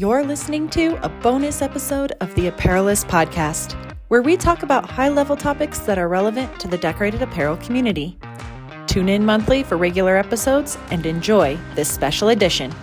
You're listening to a bonus episode of the Apparelist Podcast, where we talk about high level topics that are relevant to the decorated apparel community. Tune in monthly for regular episodes and enjoy this special edition.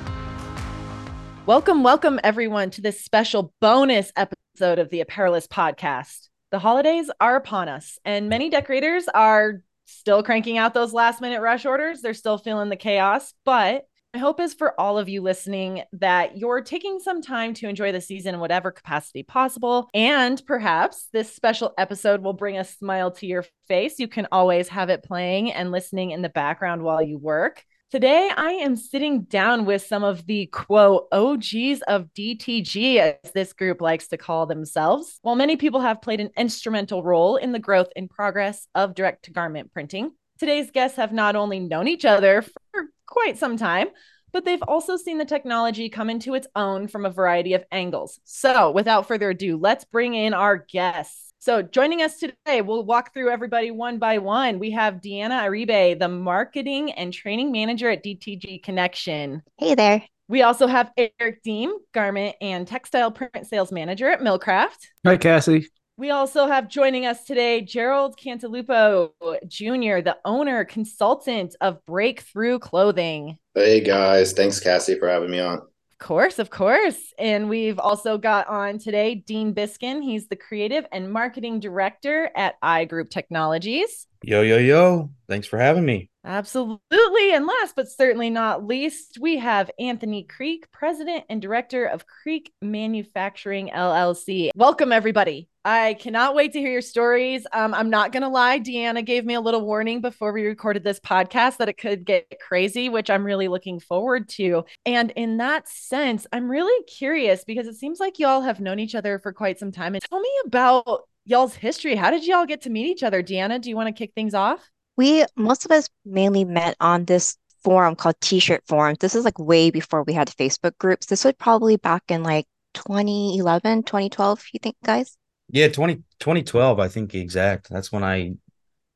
Welcome, welcome everyone to this special bonus episode of the Apparelist Podcast. The holidays are upon us, and many decorators are still cranking out those last minute rush orders. They're still feeling the chaos, but my hope is for all of you listening that you're taking some time to enjoy the season in whatever capacity possible. And perhaps this special episode will bring a smile to your face. You can always have it playing and listening in the background while you work. Today, I am sitting down with some of the quote OGs of DTG, as this group likes to call themselves. While many people have played an instrumental role in the growth and progress of direct to garment printing, today's guests have not only known each other for quite some time, but they've also seen the technology come into its own from a variety of angles. So, without further ado, let's bring in our guests. So, joining us today, we'll walk through everybody one by one. We have Deanna Aribe, the marketing and training manager at DTG Connection. Hey there. We also have Eric Deem, garment and textile print sales manager at Millcraft. Hi, Cassie. We also have joining us today Gerald Cantalupo Jr., the owner consultant of Breakthrough Clothing. Hey guys, thanks Cassie for having me on. Of course, of course. And we've also got on today Dean Biskin. He's the creative and marketing director at iGroup Technologies. Yo, yo, yo. Thanks for having me. Absolutely. And last but certainly not least, we have Anthony Creek, president and director of Creek Manufacturing LLC. Welcome, everybody. I cannot wait to hear your stories. Um, I'm not going to lie. Deanna gave me a little warning before we recorded this podcast that it could get crazy, which I'm really looking forward to. And in that sense, I'm really curious because it seems like y'all have known each other for quite some time. And tell me about y'all's history. How did y'all get to meet each other? Deanna, do you want to kick things off? We, most of us mainly met on this forum called T-shirt forums. This is like way before we had Facebook groups. This was probably back in like 2011, 2012, you think, guys? Yeah, 20, 2012, I think exact. That's when I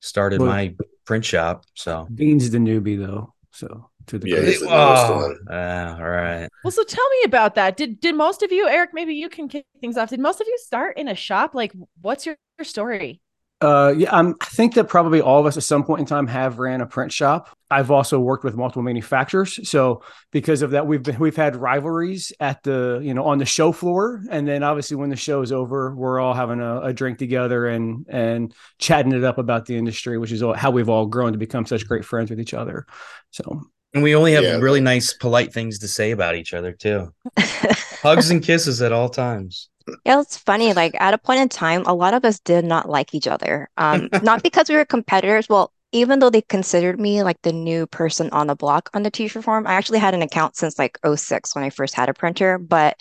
started well, my print shop. So Dean's the newbie though. So to the yeah, he's the oh, uh, all right. Well, so tell me about that. Did did most of you, Eric? Maybe you can kick things off. Did most of you start in a shop? Like, what's your, your story? Uh, yeah, um, I think that probably all of us at some point in time have ran a print shop. I've also worked with multiple manufacturers, so because of that, we've been we've had rivalries at the you know on the show floor, and then obviously when the show is over, we're all having a, a drink together and and chatting it up about the industry, which is how we've all grown to become such great friends with each other. So and we only have yeah. really nice, polite things to say about each other too. Hugs and kisses at all times. Yeah, it's funny. Like at a point in time, a lot of us did not like each other. Um, not because we were competitors. Well, even though they considered me like the new person on the block on the t-shirt form, I actually had an account since like 06 when I first had a printer. But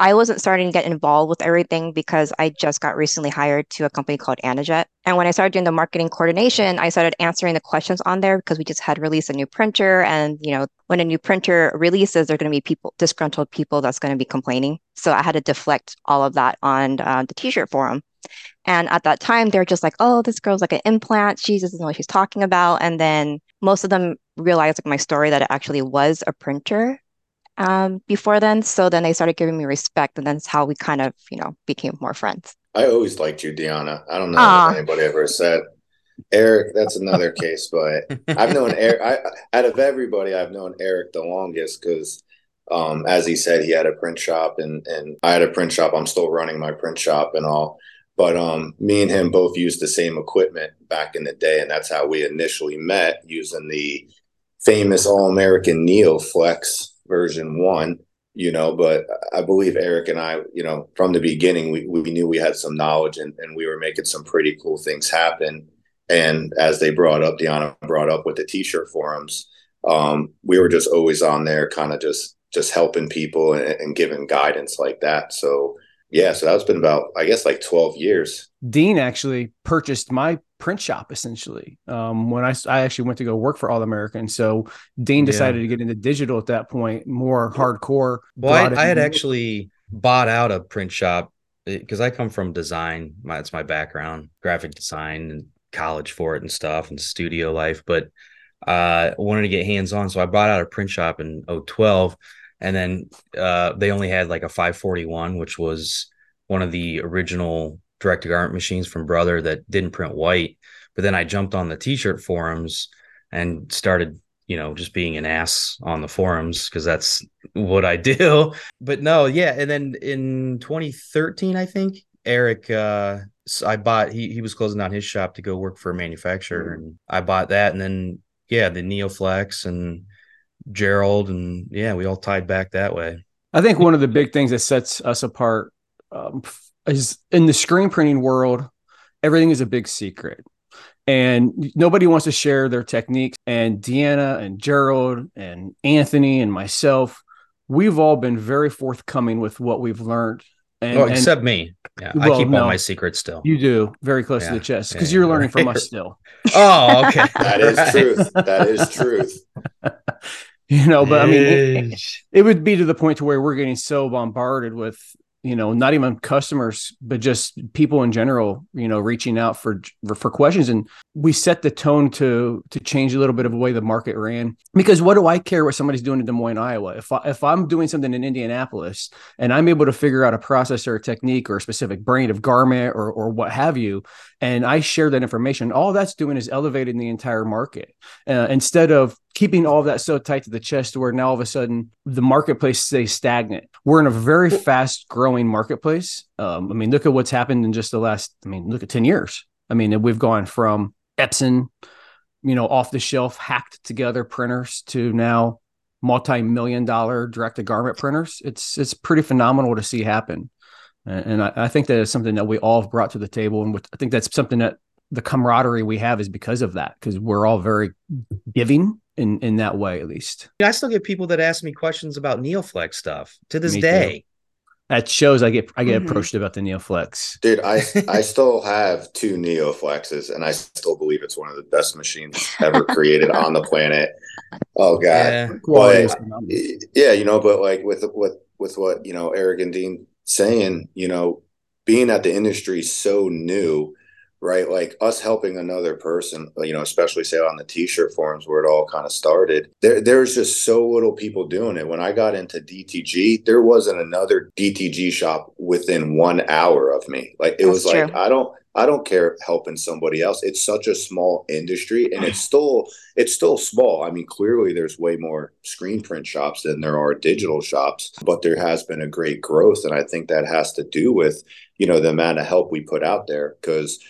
I wasn't starting to get involved with everything because I just got recently hired to a company called Anajet. And when I started doing the marketing coordination, I started answering the questions on there because we just had released a new printer. And, you know, when a new printer releases, there are going to be people, disgruntled people that's going to be complaining. So I had to deflect all of that on uh, the t shirt forum. And at that time, they're just like, oh, this girl's like an implant. She doesn't know what she's talking about. And then most of them realized like my story that it actually was a printer um, before then. So then they started giving me respect, and that's how we kind of, you know, became more friends. I always liked you, Deanna. I don't know Aww. if anybody ever said. Eric, that's another case, but I've known Eric. I, out of everybody, I've known Eric the longest because, um, as he said, he had a print shop, and and I had a print shop. I'm still running my print shop and all, but um, me and him both used the same equipment back in the day, and that's how we initially met using the famous All American Neo Flex version one, you know, but I believe Eric and I, you know, from the beginning, we, we knew we had some knowledge and, and we were making some pretty cool things happen. And as they brought up, Deanna brought up with the t-shirt forums, um, we were just always on there kind of just, just helping people and, and giving guidance like that. So yeah, so that's been about, I guess, like 12 years. Dean actually purchased my print shop essentially um, when I, I actually went to go work for All American. So Dean decided yeah. to get into digital at that point, more hardcore. Well, I, I, had actually bought out a print shop because I come from design. My, it's my background, graphic design and college for it and stuff and studio life. But uh, wanted to get hands on. So I bought out a print shop in 012 and then uh, they only had like a 541, which was one of the original direct to garment machines from Brother that didn't print white. But then I jumped on the t-shirt forums and started, you know, just being an ass on the forums because that's what I do. But no, yeah. And then in 2013, I think Eric, uh, I bought he he was closing down his shop to go work for a manufacturer, and I bought that, and then yeah, the Neoflex and Gerald, and yeah, we all tied back that way. I think one of the big things that sets us apart um, is in the screen printing world, everything is a big secret. And nobody wants to share their techniques. And Deanna and Gerald and Anthony and myself, we've all been very forthcoming with what we've learned. And, well, except and, me. Yeah, well, I keep no, all my secrets still. You do very close yeah, to the chest because yeah, you're learning from us still. oh, okay. that is truth. That is truth. you know, but I mean, it, it, would be to the point to where we're getting so bombarded with you know not even customers but just people in general you know reaching out for for questions. And we set the tone to to change a little bit of the way the market ran. Because what do i care what somebody's doing in des moines iowa? If, I, if i'm doing something in indianapolis and i'm able to figure out a process or a technique or a specific brand of garment or or what have you and i share that information all that's doing is elevating the entire market. Uh, instead of keeping all of that so tight to the chest where now all of a sudden the marketplace stays stagnant. We're in a very fast growing marketplace. Um, I mean, look at what's happened in just the last, I mean, look at 10 years. I mean, we've gone from Epson, you know, off the shelf, hacked together printers to now multi-million dollar direct to garment printers. It's, it's pretty phenomenal to see happen. And, and I, I, think that is something that we all have brought to the table. And I think that's something that the camaraderie we have is because of that, because we're all very giving in in that way at least. I still get people that ask me questions about Neoflex stuff to this me day. Too. That shows I get I get mm-hmm. approached about the Neoflex. Dude, I I still have two Neoflexes and I still believe it's one of the best machines ever created on the planet. Oh god. Yeah. But, yeah, you know, but like with with with what, you know, Eric and Dean saying, you know, being at the industry so new, right? Like us helping another person, uh, you know, especially say on the t-shirt forums where it all kind of started. There, there's just so little people doing it. When I got into DTG, there wasn't another DTG shop within one hour of me. Like it That's was true. like I don't I don't care helping somebody else. It's such a small industry and it's still it's still small. I mean, clearly there's way more screen print shops than there are digital shops, but there has been a great growth and I think that has to do with, you know, the amount of help we put out there cuz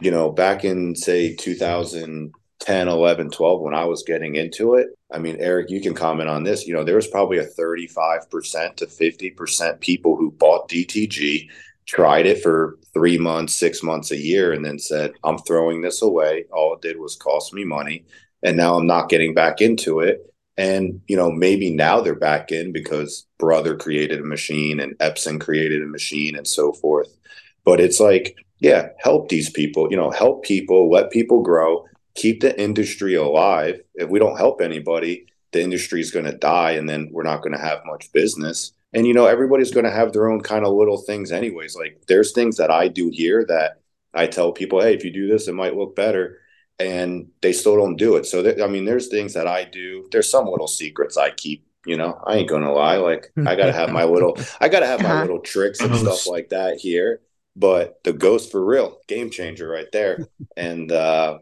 you know, back in say 2010, 11, 12, when I was getting into it, I mean, Eric, you can comment on this. You know, there was probably a 35% to 50% people who bought DTG, tried it for three months, six months, a year, and then said, I'm throwing this away. All it did was cost me money. And now I'm not getting back into it. And, you know, maybe now they're back in because Brother created a machine and Epson created a machine and so forth. But it's like, yeah, help these people, you know, help people, let people grow, keep the industry alive. If we don't help anybody, the industry is going to die and then we're not going to have much business. And, you know, everybody's going to have their own kind of little things, anyways. Like there's things that I do here that I tell people, hey, if you do this, it might look better. And they still don't do it. So, th- I mean, there's things that I do. There's some little secrets I keep you know i ain't gonna lie like i gotta have my little i gotta have my uh-huh. little tricks and stuff like that here but the ghost for real game changer right there. And uh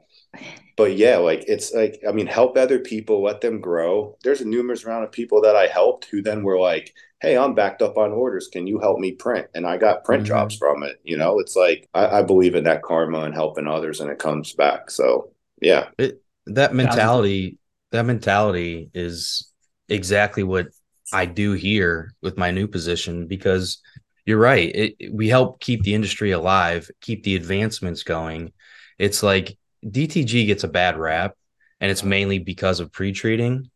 but yeah like it's like i mean help other people let them grow. There's a numerous round of people that i helped who then were like hey i'm backed up on orders. Can you help me print? And i got print mm-hmm. jobs from it you know? It's like I, I, believe in that karma and helping others and it comes back. So yeah. It, that mentality that mentality is exactly what i do here with my new position because you're right. It, we help keep the industry alive, keep the advancements going. It's like DTG gets a bad rap, and it's mainly because of pre-treating,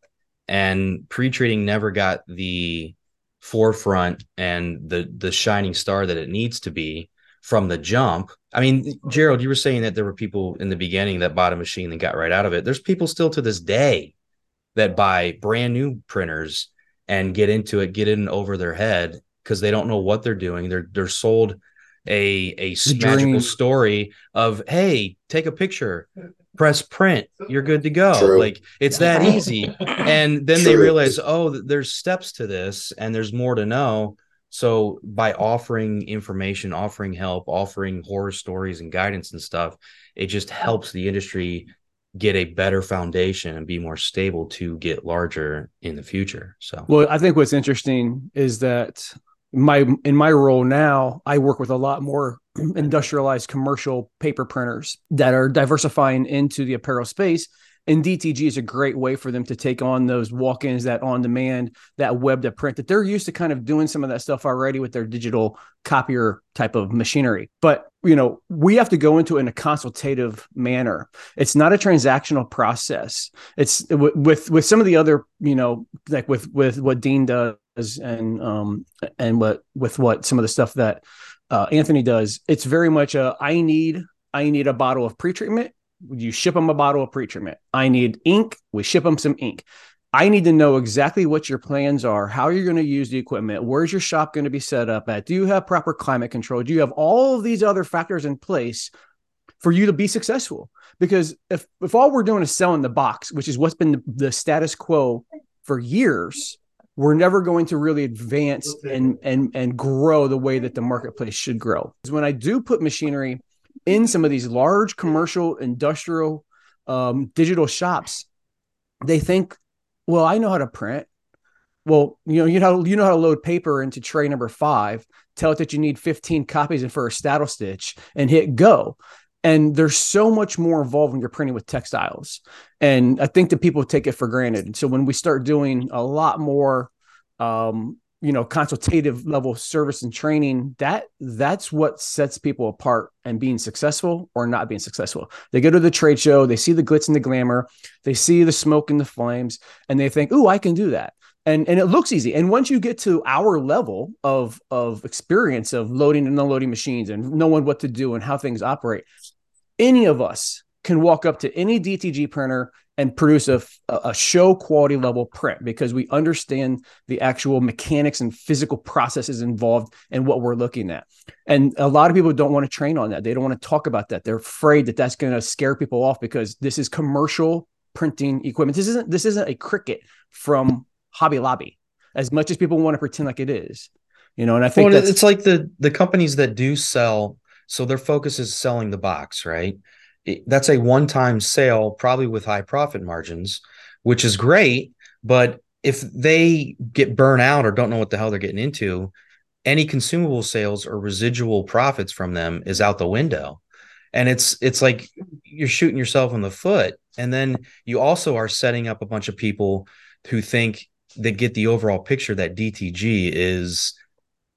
and pre-treating never got the forefront and the the shining star that it needs to be from the jump. I mean, Gerald, you were saying that there were people in the beginning that bought a machine and got right out of it. There's people still to this day that buy brand new printers and get into it, get in over their head, because they don't know what they're doing. They're they're sold a a the magical story of hey, take a picture. press print you're good to go True. like it's that easy and then True. they realize oh there's steps to this and there's more to know so by offering information offering help offering horror stories and guidance and stuff it just helps the industry get a better foundation and be more stable to get larger in the future so well i think what's interesting is that my in my role now i work with a lot more industrialized commercial paper printers that are diversifying into the apparel space and DTG is a great way for them to take on those walk-ins, that on-demand, that web to print. That they're used to kind of doing some of that stuff already with their digital copier type of machinery. But you know, we have to go into it in a consultative manner. It's not a transactional process. It's with with some of the other, you know, like with with what Dean does and um and what with what some of the stuff that uh, Anthony does, it's very much a I need I need a bottle of pre-treatment. You ship them a bottle of pre-treatment. I need ink. We ship them some ink. I need to know exactly what your plans are, how you're going to use the equipment, where's your shop going to be set up at? Do you have proper climate control? Do you have all of these other factors in place for you to be successful? Because if if all we're doing is selling the box, which is what's been the, the status quo for years, we're never going to really advance and and and grow the way that the marketplace should grow. Because When I do put machinery in some of these large commercial industrial um, digital shops, they think, well, I know how to print. Well, you know, you know, you know how to load paper into tray number five. Tell it that you need 15 copies and for a saddle stitch, and hit go and there's so much more involved when you're printing with textiles and i think that people take it for granted and so when we start doing a lot more um, you know consultative level service and training that that's what sets people apart and being successful or not being successful. They go to the trade show they see the glitz and the glamour they see the smoke and the flames and they think oh i can do that. And and it looks easy. And once you get to our level of of experience of loading and unloading machines and knowing what to do and how things operate any of us can walk up to any DTG printer and produce a, a show quality level print because we understand the actual mechanics and physical processes involved in what we're looking at. And a lot of people don't want to train on that. They don't want to talk about that. They're afraid that that's going to scare people off because this is commercial printing equipment. This isn't this isn't a Cricut from Hobby Lobby as much as people want to pretend like it is. You know, and I think well, it's like the the companies that do sell so their focus is selling the box, right? That's a one time sale, probably with high profit margins, which is great. But if they get burnt out or don't know what the hell they're getting into, any consumable sales or residual profits from them is out the window. And it's it's like you're shooting yourself in the foot. And then you also are setting up a bunch of people who think they get the overall picture that DTG is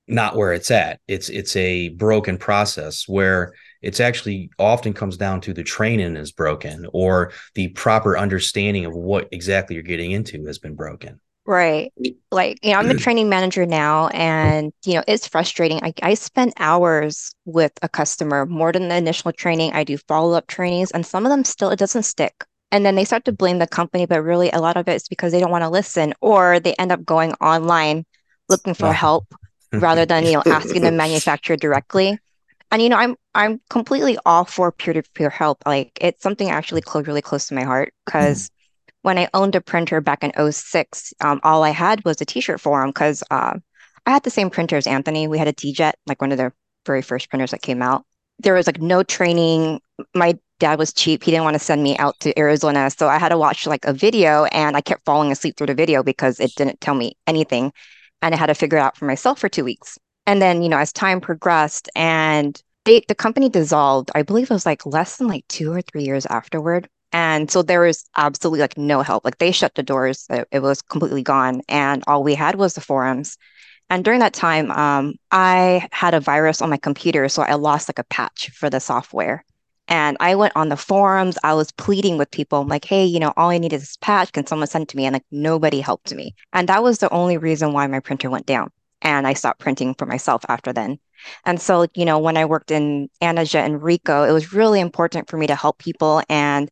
not where it's at. It's it's a broken process where it's actually often comes down to the training is broken or the proper understanding of what exactly you're getting into has been broken. Right. Like, you know, I'm a training manager now and, you know, it's frustrating. I, I spend hours with a customer more than the initial training. I do follow up trainings and some of them still, it doesn't stick. And then they start to blame the company, but really a lot of it is because they don't want to listen or they end up going online looking for help rather than you know asking the manufacturer directly and you know i'm i'm completely all for peer-to-peer help like it's something actually close really close to my heart because mm. when i owned a printer back in 06 um, all i had was a t-shirt forum because uh, i had the same printer as anthony we had a t-jet like one of the very first printers that came out there was like no training my dad was cheap he didn't want to send me out to arizona so i had to watch like a video and i kept falling asleep through the video because it didn't tell me anything and I had to figure it out for myself for two weeks. And then, you know, as time progressed and they, the company dissolved, I believe it was like less than like two or three years afterward. And so there was absolutely like no help. Like they shut the doors, it, it was completely gone. And all we had was the forums. And during that time, um, I had a virus on my computer. So I lost like a patch for the software. And I went on the forums. I was pleading with people. I'm like, hey, you know, all I need is this patch. Can someone send it to me? And like nobody helped me. And that was the only reason why my printer went down. And I stopped printing for myself after then. And so, you know, when I worked in Anajet and Ricoh, it was really important for me to help people. And,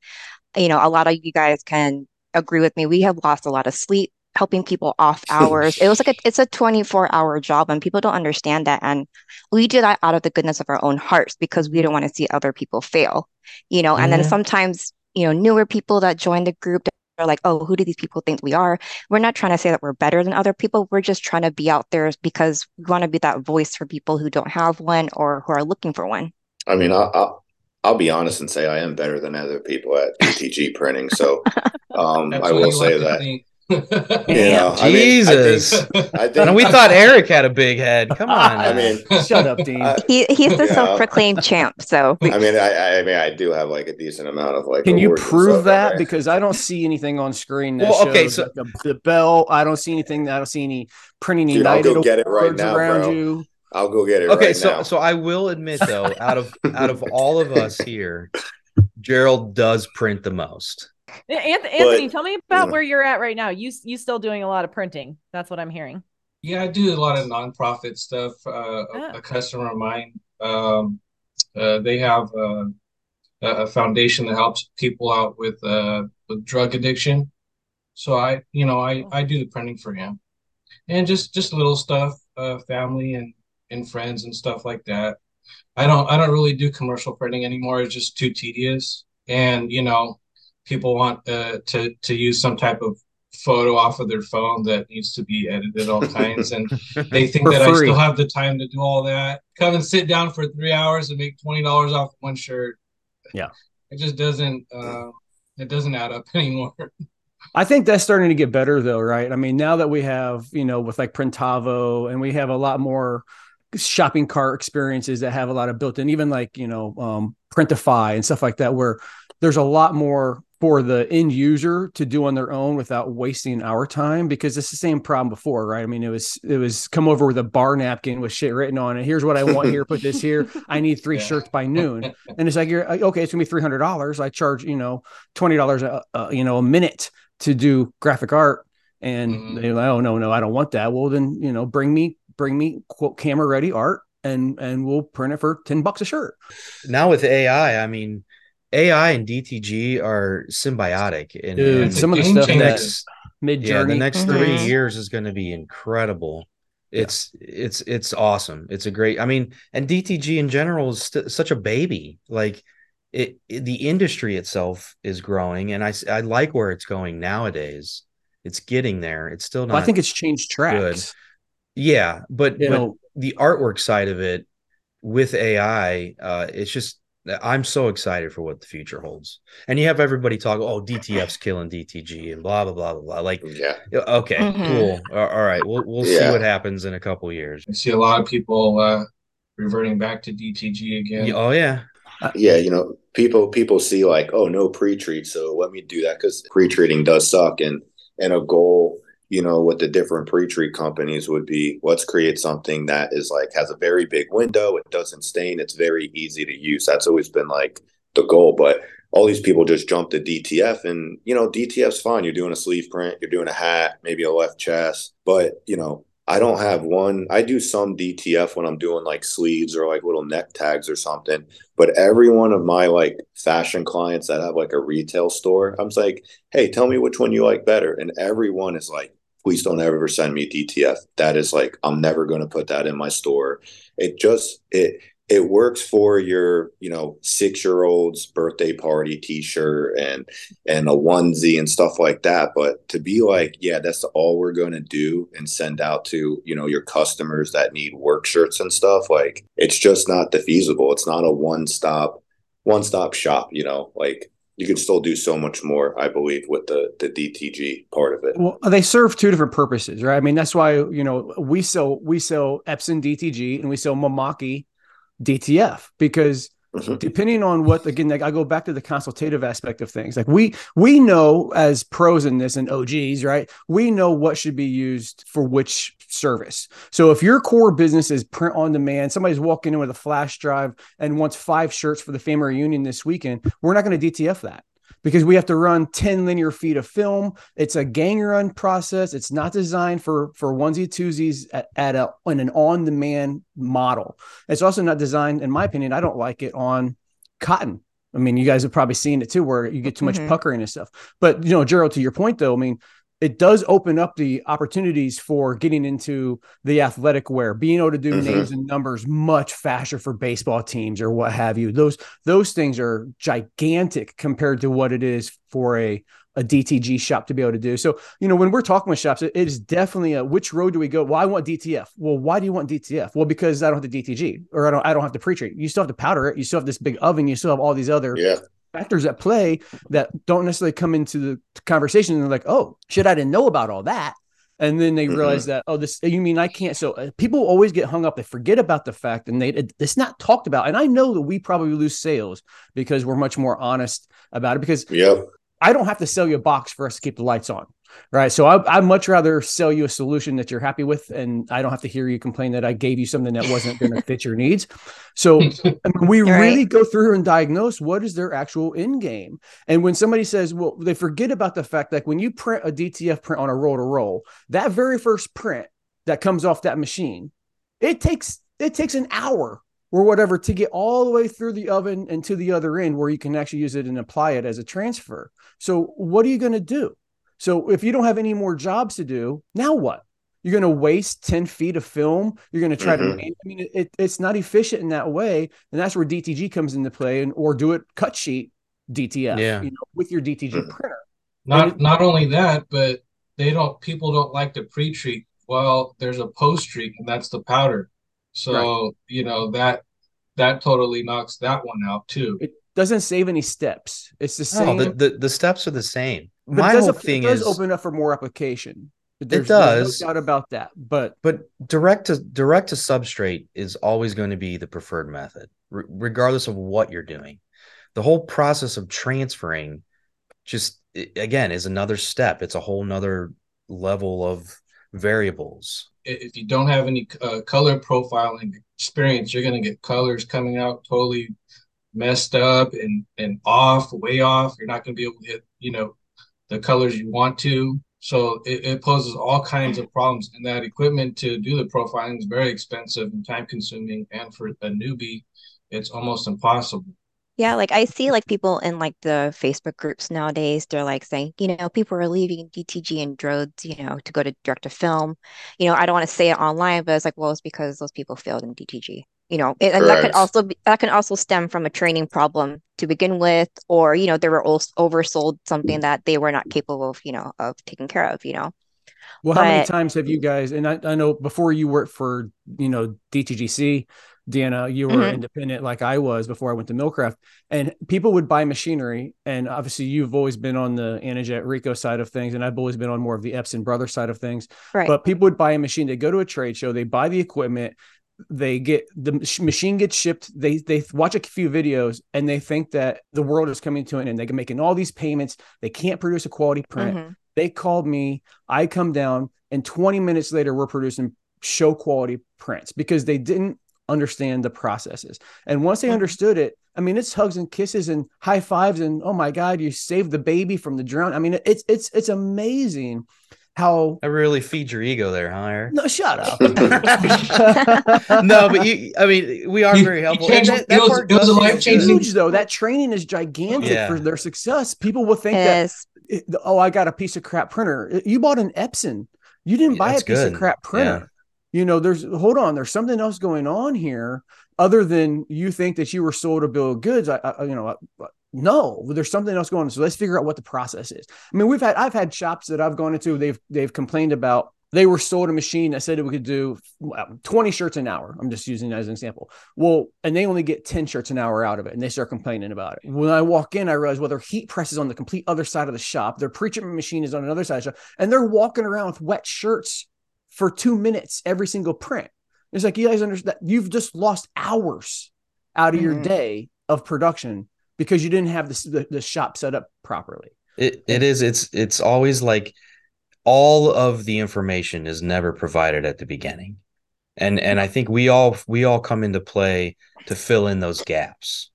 you know, a lot of you guys can agree with me. We have lost a lot of sleep helping people off hours. it was like a, it's a 24 hour job and people don't understand that. And we do that out of the goodness of our own hearts because we don't want to see other people fail, you know, and mm-hmm. then sometimes, you know, newer people that join the group are like, oh, who do these people think we are? We're not trying to say that we're better than other people. We're just trying to be out there because we want to be that voice for people who don't have one or who are looking for one. I mean, I'll, I'll, I'll be honest and say I am better than other people at DTG printing. So um, I will say that. You know, Jesus. I, mean, I, think, I think, we thought Eric had a big head. Come on. I mean, shut up, Dean. he, he's the self-proclaimed champ. So I mean, I, I mean, I do have like a decent amount of like. Can you prove that? Right? Because I don't see anything on screen. That well, okay, so like the, the, bell. I don't see anything. I don't see any printing. Dude, United I'll go get it right now, around bro. You. I'll go get it. Okay, right so now. so I will admit though, out of out of all of us here, Gerald does print the most. Anthony, but, tell me about where you're at right now. You you still doing a lot of printing? That's what I'm hearing. Yeah, I do a lot of nonprofit stuff. Uh, oh. a, a, customer of mine, um, uh, they have uh, a foundation that helps people out with uh, with drug addiction. So I, you know, I I do the printing for him, and just just little stuff, uh, family and and friends and stuff like that. I don't I don't really do commercial printing anymore. It's just too tedious, and you know, people want uh, to to use some type of photo off of their phone that needs to be edited all kinds and they think that free. I still have the time to do all that. Come and sit down for three hours and make twenty dollars off one shirt. Yeah. It just doesn't uh, it doesn't add up anymore. I think that's starting to get better though, right? I mean, now that we have, you know, with like Printavo and we have a lot more shopping cart experiences that have a lot of built in, even like, you know, um, Printify and stuff like that, where there's a lot more for the end user to do on their own without wasting our time because it's the same problem before, right? I mean, it was it was come over with a bar napkin with shit written on it. Here's what I want here. Put this here. I need three yeah. shirts by noon, and it's like you're okay. It's gonna be three hundred dollars. I charge you know twenty dollars a, a you know a minute to do graphic art, and mm-hmm. they're like, oh no no I don't want that. Well then you know bring me bring me quote camera ready art and and we'll print it for 10 bucks a shirt. Now with AI, I mean AI and DTG are symbiotic, and, Dude, and some of the stuff next mid yeah, the next mm-hmm. three years is going to be incredible. It's yeah. it's it's awesome. It's a great. I mean, and DTG in general is st- such a baby. Like it, it, the industry itself is growing, and I I like where it's going nowadays. It's getting there. It's still not. Well, I think it's changed tracks. Good. Yeah, but, you but know, the artwork side of it with AI, uh, it's just I'm so excited for what the future holds. And you have everybody talk, oh, DTF's killing DTG and blah blah blah blah blah. Like, yeah, okay, mm-hmm. cool. All right, we'll we'll yeah. see what happens in a couple years. I see a lot of people uh, reverting back to DTG again. Oh yeah, yeah. You know, people people see like, oh, no pre-treat, so let me do that because pre-treating does suck, and and a goal you know, what the different pre-treat companies would be, let's create something that is like has a very big window, it doesn't stain, it's very easy to use. That's always been like the goal. But all these people just jump to DTF and you know, DTF's fine. You're doing a sleeve print, you're doing a hat, maybe a left chest. But, you know, I don't have one. I do some DTF when I'm doing like sleeves or like little neck tags or something. But every one of my like fashion clients that have like a retail store, I'm like, hey, tell me which one you like better. And everyone is like, please don't ever send me DTF. That is like I'm never going to put that in my store. It just it it works for your you know six year old's birthday party t-shirt and and a onesie and stuff like that but to be like yeah that's all we're going to do and send out to you know your customers that need work shirts and stuff like it's just not the feasible it's not a one stop one stop shop you know like you can still do so much more, I believe, with the the DTG part of it. Well, they serve two different purposes, right? I mean, that's why you know we sell we sell Epson DTG and we sell Mimaki DTF because mm-hmm. depending on what again, like I go back to the consultative aspect of things. Like we we know as pros in this and OGs, right? We know what should be used for which service. So if your core business is print on demand, somebody's walking in with a flash drive and wants five shirts for the family reunion this weekend, we're not going to DTF that because we have to run 10 linear feet of film. It's a gang run process. It's not designed for for onesie twosies at, at a in an on demand model. It's also not designed, in my opinion, I don't like it on cotton. I mean, you guys have probably seen it too, where you get too much mm-hmm. puckering and stuff. But you know, Gerald, to your point though, I mean, it does open up the opportunities for getting into the athletic wear, being able to do mm-hmm. names and numbers much faster for baseball teams or what have you. Those those things are gigantic compared to what it is for a a DTG shop to be able to do. So, you know, when we're talking with shops, it is definitely a which road do we go? Well, I want DTF. Well, why do you want DTF? Well, because I don't have the DTG or I don't I don't have to pre-treat. You still have to powder it. You still have this big oven. You still have all these other yeah factors at play that don't necessarily come into the conversation. And they're like, oh, shit, I didn't know about all that. And then they mm-hmm. realize that, oh, this, you mean I can't. So uh, people always get hung up. They forget about the fact and they, it, it's not talked about. And I know that we probably lose sales because we're much more honest about it because yep. I don't have to sell you a box for us to keep the lights on right? So I, would much rather sell you a solution that you're happy with, and I don't have to hear you complain that I gave you something that wasn't going to fit your needs. So I mean, we right. really go through and diagnose what is their actual end game. And when somebody says, well, they forget about the fact that when you print a DTF print on a roll to roll, that very first print that comes off that machine, it takes it takes an hour or whatever to get all the way through the oven and to the other end where you can actually use it and apply it as a transfer. So what are you going to do? So if you don't have any more jobs to do, now what? You're going to waste 10 feet of film. You're going to try mm-hmm. to, I mean, it, it's not efficient in that way. And that's where DTG comes into play and, or do it cut sheet DTF, yeah. you know, with your DTG mm-hmm. printer. Not, it, not only that, but they don't, people don't like to pre-treat. Well, there's a post treat and that's the powder. So, right. you know, that, that totally knocks that one out too. It doesn't save any steps. It's the same. No, the, the, the steps are the same but my whole thing it does is open up for more application. There's, it does. There's no doubt about that. But but direct to direct to substrate is always going to be the preferred method, r- regardless of what you're doing. The whole process of transferring, just again, is another step. It's a whole nother level of variables. If you don't have any uh, color profiling experience, you're going to get colors coming out totally messed up and and off, way off. You're not going to be able to hit, you know, the colors you want to. So it, it poses all kinds of problems. And that equipment to do the profiling is very expensive and time consuming. And for a newbie, it's almost impossible. Yeah, like I see like people in like the Facebook groups nowadays, they're like saying, you know, people are leaving DTG and drones, you know, to go to direct to film. You know, I don't want to say it online, but it's like, well, it's because those people failed in DTG you know and that could also be, that can also stem from a training problem to begin with or you know they were also oversold something that they were not capable of you know of taking care of you know well but, how many times have you guys and I, I know before you worked for you know dtgc Deanna, you were mm-hmm. independent like I was before I went to Millcraft, and people would buy machinery. And obviously, you've always been on the Anajet Ricoh side of things, and I've always been on more of the Epson brother side of things. Right. But people would buy a machine. They go to a trade show, they buy the equipment, they get the machine gets shipped they they watch a few videos and they think that the world is coming to an end they can making all these payments they can't produce a quality print mm-hmm. they called me i come down and 20 minutes later we're producing show quality prints because they didn't understand the processes and once they mm-hmm. understood it i mean it's hugs and kisses and high fives and oh my god you saved the baby from the drown i mean it's it's it's amazing how I really feed your ego there, huh? Eric? No, shut up. no, but you, I mean, we are you, very helpful. Changed, that, that it was, a life changing. Huge though. That training is gigantic yeah. for their success. People will think yes. that, oh, I got a piece of crap printer. You bought an Epson. You didn't buy That's a piece good. of crap printer. Yeah. You know, there's hold on. There's something else going on here other than you think that you were sold a bill of goods. I, I you know, no there's something else going on. So let's figure out what the process is. I mean we've had i've had shops that i've gone into they've they've complained about they were sold a machine that said we could do 20 shirts an hour. I'm just using that as an example. Well and they only get 10 shirts an hour out of it and they start complaining about it. When i walk in i realize well their heat press is on the complete other side of the shop. Their pre-treatment machine is on another side of the shop and they're walking around with wet shirts for two minutes every single print. It's like you guys understand you've just lost hours out of mm-hmm. your day of production because you didn't have the, the, the shop set up properly. It it is it's it's always like all of the information is never provided at the beginning. And and I think we all we all come into play to fill in those gaps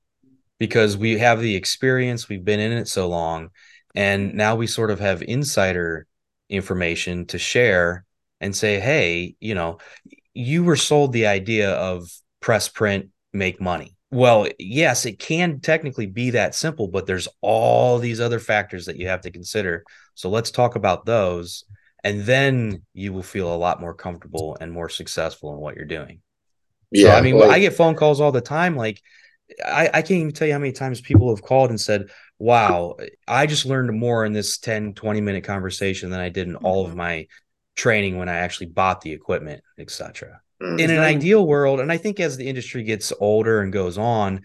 because we have the experience, we've been in it so long and now we sort of have insider information to share and say, "Hey, you know, you were sold the idea of press print make money well, yes, it can technically be that simple, but there's all these other factors that you have to consider, So let's talk about those. And then you will feel a lot more comfortable and more successful in what you're doing. Yeah. So, I mean, like, I get phone calls all the time. Like, I, I can't even tell you how many times people have called and said, wow, I just learned more in this 10, 20 minute conversation than I did in all of mm-hmm. my training when I actually bought the equipment, etc. Mm, in an ideal world, and I think as the industry gets older and goes on,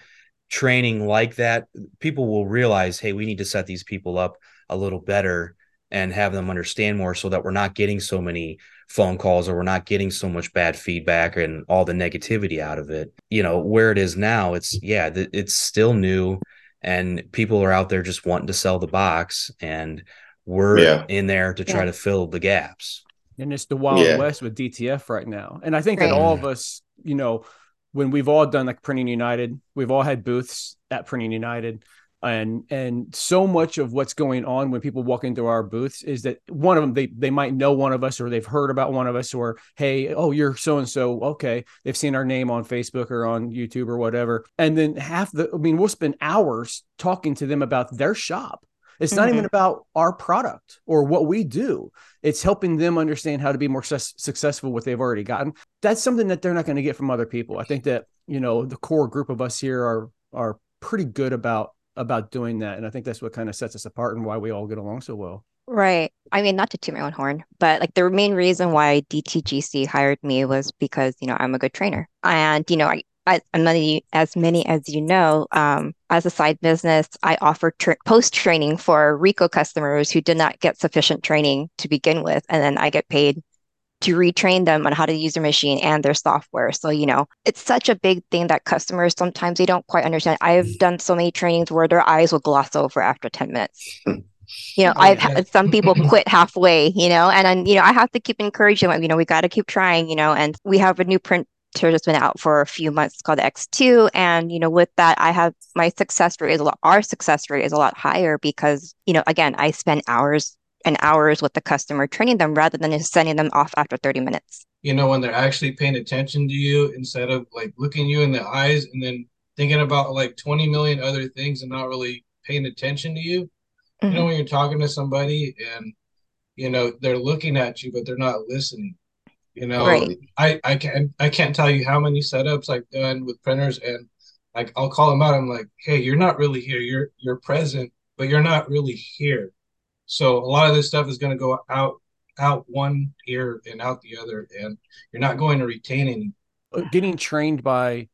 training like that, people will realize, hey, we need to set these people up a little better and have them understand more so that we're not getting so many phone calls or we're not getting so much bad feedback and all the negativity out of it. You know, where it is now, it's yeah, it's still new and people are out there just wanting to sell the box and we're yeah. in there to try yeah. to fill the gaps. And it's the wild yeah. west with DTF right now. And I think that all of us, you know, when we've all done like Printing United, we've all had booths at Printing United. And and so much of what's going on when people walk into our booths is that one of them they they might know one of us or they've heard about one of us or hey oh you're so and so okay. They've seen our name on Facebook or on YouTube or whatever. And then half the I mean we'll spend hours talking to them about their shop it's not mm-hmm. even about our product or what we do. It's helping them understand how to be more su- successful what they've already gotten. That's something that they're not going to get from other people. I think that, you know, the core group of us here are are pretty good about about doing that. And I think that's what kind of sets us apart and why we all get along so well. Right. I mean, not to toot my own horn, but like the main reason why DTGC hired me was because, you know, I'm a good trainer. And, you know, I, I, many, as many as you know, um, as a side business, I offer tra- post training for Ricoh customers who did not get sufficient training to begin with. And then I get paid to retrain them on how to use their machine and their software. So, you know, it's such a big thing that customers sometimes they don't quite understand. I've done so many trainings where their eyes will gloss over after 10 minutes. You know, I've had some people quit halfway, you know, and then, you know, I have to keep encouraging them, you know, we got to keep trying, you know, and we have a new print that's been out for a few months It's called X2. And, you know, with that, I have my success rate is a lot, our success rate is a lot higher because, you know, again, I spend hours and hours with the customer training them rather than just sending them off after 30 minutes. You know, when they're actually paying attention to you instead of like looking you in the eyes and then thinking about like 20 million other things and not really paying attention to you. Mm-hmm. You know, mm-hmm. when you're talking to somebody and, you know, they're looking at you, but they're not listening. You know, right. I, I can't I can't tell you how many setups I've done with printers and like I'll call them out. I'm like, hey, you're not really here. You're you're present, but you're not really here so a lot of this stuff is going to go out out one ear and out the other, and you're not going to retain any. Uh, getting trained by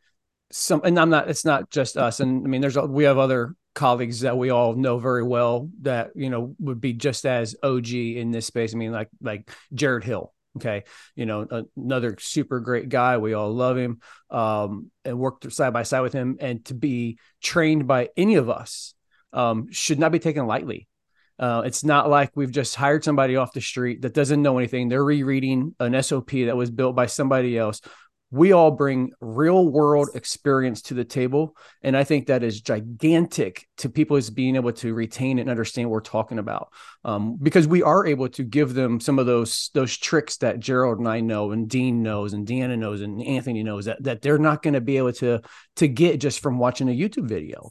some, and I'm not. It's not just us. And I mean, there's we have other colleagues that we all know very well that you know would be just as OG in this space. I mean, like like Jared Hill. Okay, you know, another super great guy. We all love him, um, and worked side by side with him. And to be trained by any of us um, should not be taken lightly. Uh, it's not like we've just hired somebody off the street that doesn't know anything. They're rereading an SOP that was built by somebody else. We all bring real world experience to the table. And I think that is gigantic to people as being able to retain and understand what we're talking about. Um, because we are able to give them some of those those tricks that Gerald and I know and Dean knows and Deanna knows and Anthony knows that, that they're not going to be able to to get just from watching a YouTube video.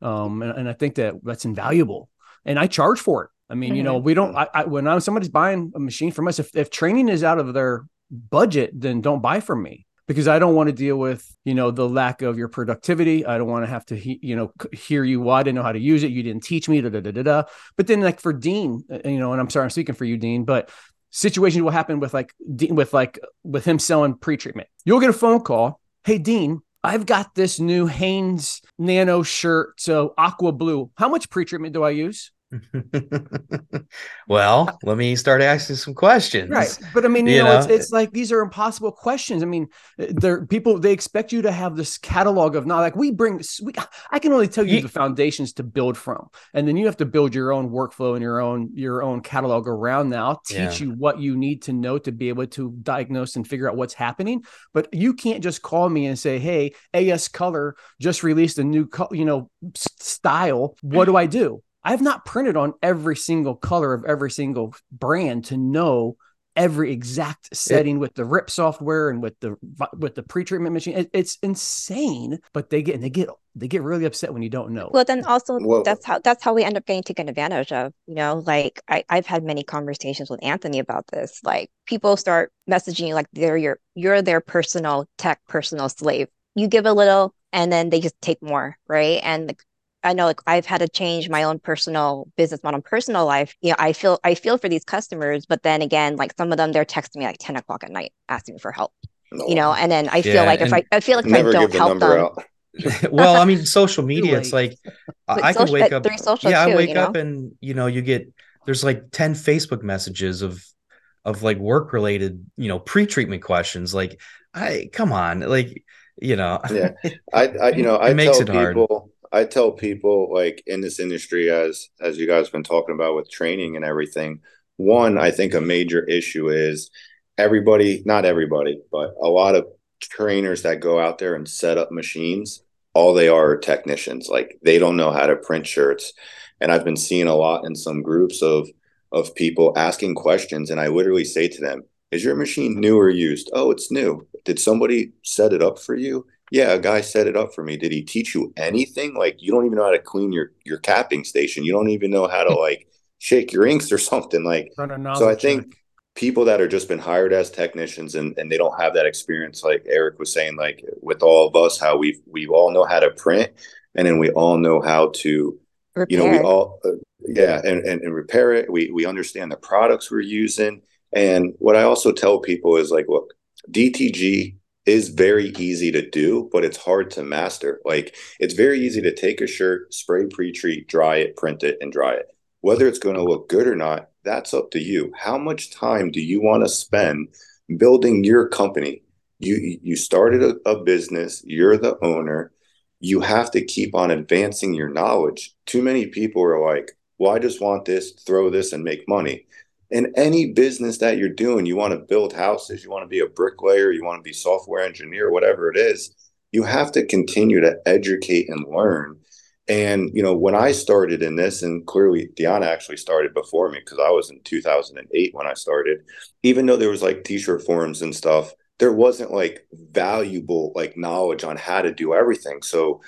Um, and, and I think that that's invaluable and I charge for it. I mean, you know, we don't. I, I, when I'm somebody's buying a machine from us, if, if training is out of their budget, then don't buy from me because I don't want to deal with you know the lack of your productivity. I don't want to have to he, you know hear you. Well, I didn't know how to use it. You didn't teach me. Da da da da da. But then like for Dean, uh, you know, and I'm sorry, I'm speaking for you, Dean, but situations will happen with like with like with him selling pre-treatment. You'll get a phone call. Hey, Dean, I've got this new Hanes Nano shirt, so aqua blue. How much pre-treatment do I use? well, let me start asking some questions. Right. But I mean, you, you know, know, It's, it's like these are impossible questions. I mean, eh, there people they expect you to have this catalog of not like we bring we, I can only tell you, you the foundations to build from. And then you have to build your own workflow and your own your own catalog around now, teach yeah. you what you need to know to be able to diagnose and figure out what's happening. But you can't just call me and say, "Hey, AS Color just released a new, you know, style. What do I do?" I have not printed on every single color of every single brand to know every exact setting it, with the rip software and with the with the pre-treatment machine. It, it's insane but they get and they get they get really upset when you don't know. Well then also Whoa. that's how that's how we end up getting taken advantage of you know like I, i've had many conversations with anthony about this. Like people start messaging you like they're your you're their personal tech personal slave. You give a little and then they just take more right? And I know like I've had to change my own personal business model, personal life. You know, I feel I feel for these customers, but then again, like some of them, they're texting me like 10 o'clock at night asking for help. No. You know, and then I feel yeah, like if I I feel like if I don't the help them. well, I mean, social media, it's like I can wake up. yeah, too, I wake you know? up and you know, you get there's like 10 Facebook messages of of like work related, you know, pre-treatment questions. Like, I come on, like, you know, yeah, I, I you know, I it makes it people, hard I tell people like in this industry, as as you guys been talking about with training and everything. One, I think a major issue is everybody, not everybody, but a lot of trainers that go out there and set up machines. All they are, are technicians. Like they don't know how to print shirts, and I've been seeing a lot in some groups of of people asking questions, and I literally say to them, "Is your machine new or used?" Oh, it's new. Did somebody set it up for you? Yeah, a guy set it up for me. Did he teach you anything? Like you don't even know how to clean your your capping station. You don't even know how to like shake your inks or something. Like so I think check. people that are just been hired as technicians and, and they don't have that experience, like Eric was saying, like with all of us, how we we all know how to print and then we all know how to repair. you know, we all uh, yeah, and, and, and repair it. We we understand the products we're using. And what I also tell people is like, look, DTG is very easy to do, but it's hard to master. Like it's very easy to take a shirt, spray pre-treat, dry it, print it, and dry it. Whether it's going to look good or not, that's up to you. How much time do you want to spend building your company? You you started a, a business, you're the owner. You have to keep on advancing your knowledge. Too many people are like, well, I just want this, throw this, and make money in any business that you're doing, you want to build houses, you want to be a bricklayer, you want to be software engineer, whatever it is, you have to continue to educate and learn. And you know, when I started in this, and clearly Deanna actually started before me because I was in 2008 when I started. Even though there was like t-shirt forums and stuff, there wasn't like valuable like knowledge on how to do everything. So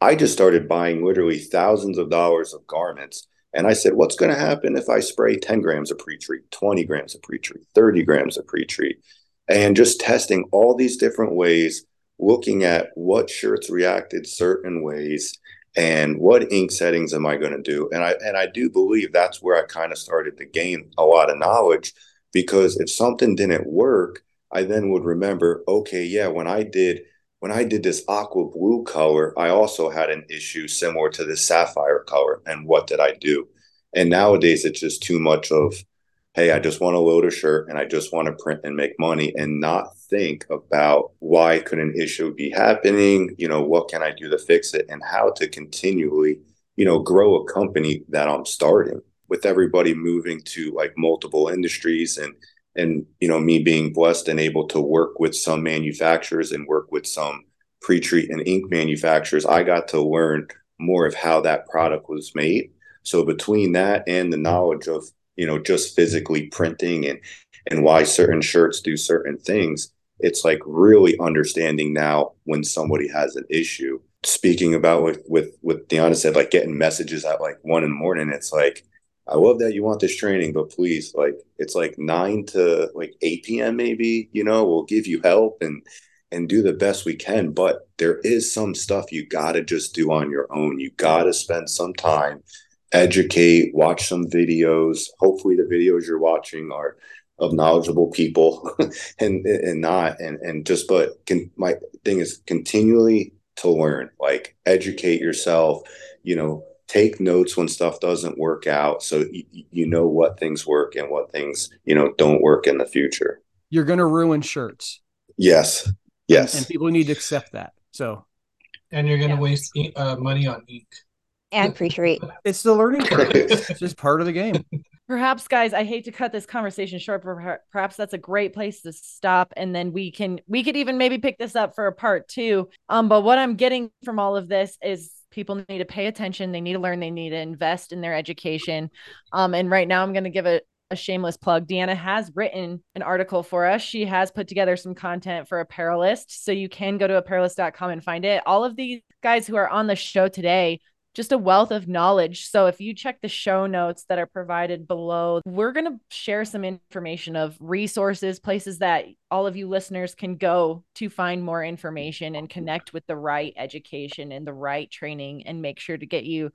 I just started buying literally thousands of dollars of garments and I said, what's going to happen if I spray 10 grams of pre-treat, 20 grams of pre-treat, 30 grams of pre-treat? And just testing all these different ways, looking at what shirts reacted certain ways and what ink settings am I going to do? And I and I do believe that's where I kind of started to gain a lot of knowledge because if something didn't work, I then would remember, okay, yeah, when I did when I did this aqua blue color, I also had an issue similar to the sapphire color. And what did I do? And nowadays, it's just too much of, hey, I just want to load a shirt and I just want to print and make money and not think about why could an issue be happening? You know, what can I do to fix it and how to continually, you know, grow a company that I'm starting with everybody moving to like multiple industries and and you know me being blessed and able to work with some manufacturers and work with some pre-treat and ink manufacturers i got to learn more of how that product was made. So between that and the knowledge of you know just physically printing and and why certain shirts do certain things it's like really understanding now when somebody has an issue. Speaking about with with with Deanna said like getting messages at like one in the morning it's like I love that you want this training, but please, like, it's like nine to like 8 p.m. maybe, you know, we'll give you help and, and do the best we can. But there is some stuff you got to just do on your own. You got to spend some time, educate, watch some videos. Hopefully, the videos you're watching are of knowledgeable people and, and not, and, and just, but can, my thing is continually to learn, like, educate yourself, you know, take notes when stuff doesn't work out so y- you know what things work and what things you know don't work in the future. You're going to ruin shirts. Yes. Yes. And people need to accept that so. And you're going to yeah. waste uh, money on ink. And pre-treat it's the learning curve. It's just part of the game. Perhaps guys i hate to cut this conversation short but perhaps that's a great place to stop and then we can we could even maybe pick this up for a part two. Um but what i'm getting from all of this is people need to pay attention they need to learn they need to invest in their education um, and right now i'm going to give a, a shameless plug, Deanna has written an article for us. She has put together some content for Apparelist. So you can go to apparelist.com and find it. All of these guys who are on the show today just a wealth of knowledge. So if you check the show notes that are provided below, we're going to share some information of resources, places that all of you listeners can go to find more information and connect with the right education and the right training and make sure to get you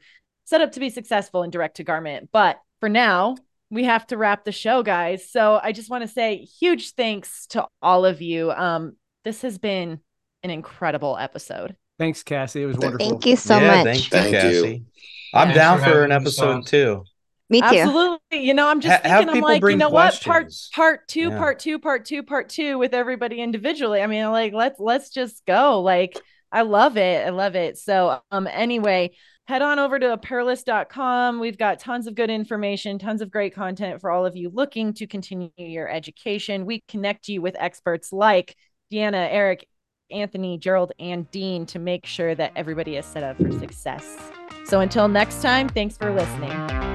set up to be successful in direct to garment. But for now, we have to wrap the show, guys. So I just want to say huge thanks to all of you. Um, this has been an incredible episode. Thanks, Cassie. It was wonderful. Thank you so yeah, much. Thank you, thank Cassie. You. I'm down for, for an episode too. Me too. Absolutely. You know, I'm just ha- thinking, I'm like, you know questions. what? Part part two, yeah. part two, part two, part two with everybody individually. I mean, like, let's let's just go. Like, I love it. I love it. So um anyway, head on over to apparelist.com. We've got tons of good information, tons of great content for all of you looking to continue your education. We connect you with experts like Deanna, Eric, Anthony, Gerald, and Dean to make sure that everybody is set up for success. So until next time, thanks for listening.